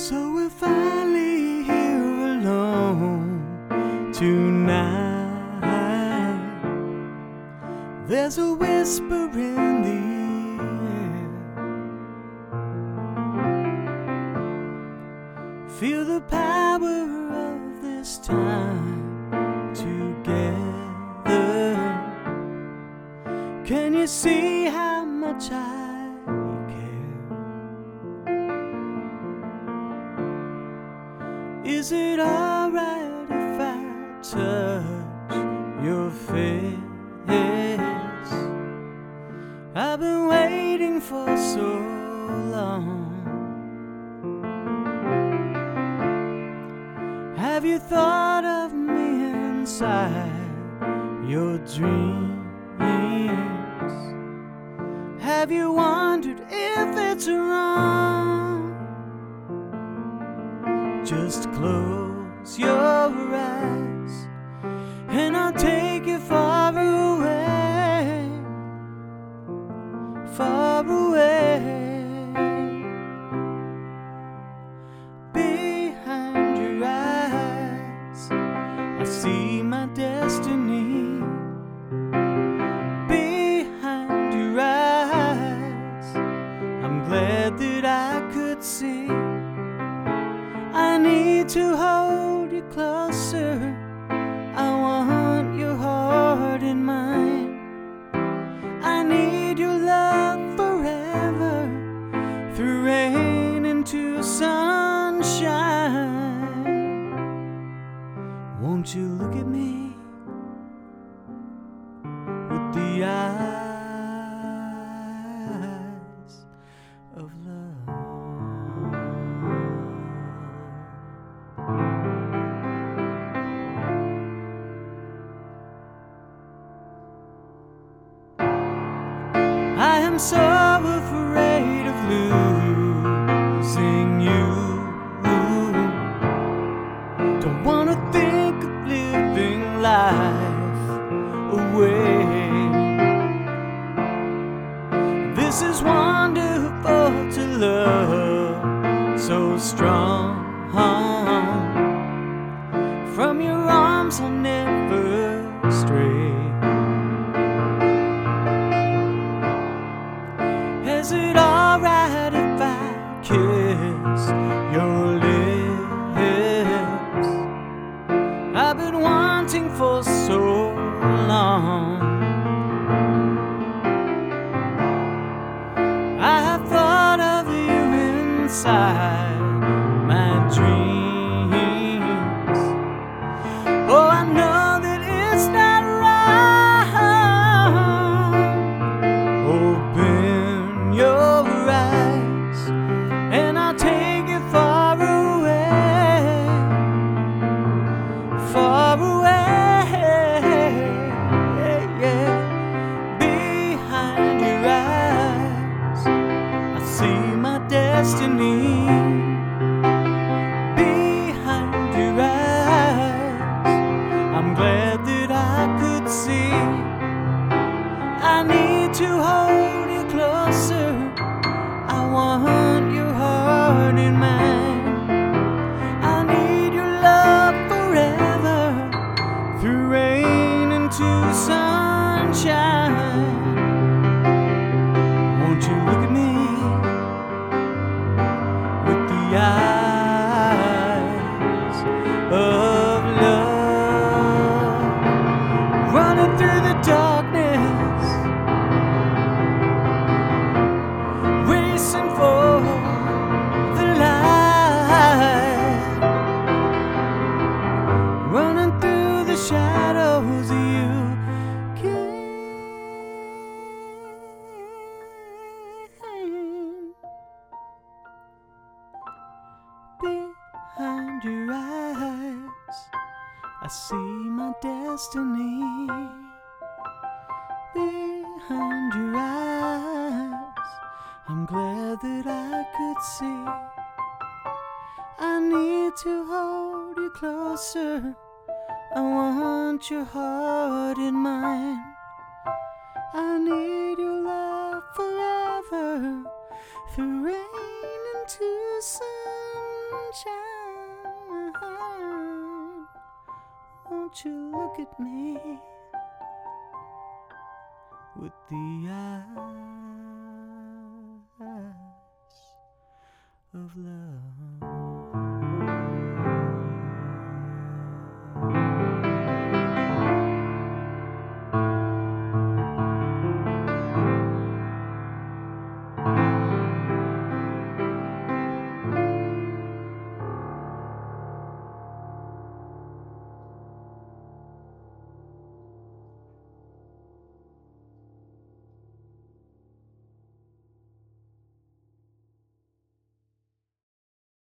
So we're finally here alone tonight. There's a whisper in the air. Feel the power of this time together. Can you see how much I Is it alright if I touch your face? I've been waiting for so long. Have you thought of me inside your dreams? Have you wondered if it's wrong? Just close your eyes to hold you closer. I want your heart in mine. I need your love forever, through rain into sunshine. Won't you look at me with the eyes of love? So inside my dreams. Oh, I know that it's not wrong. Behind your eyes, I'm glad that I could see. I need to hold you closer. I want your heart in mine. I need your love forever, through rain into sunshine. Your eyes. I see my destiny behind your eyes. I'm glad that I could see. I need to hold you closer. I want your heart in mine. I need your love forever through rain into sunshine. Won't you look at me with the eyes of love?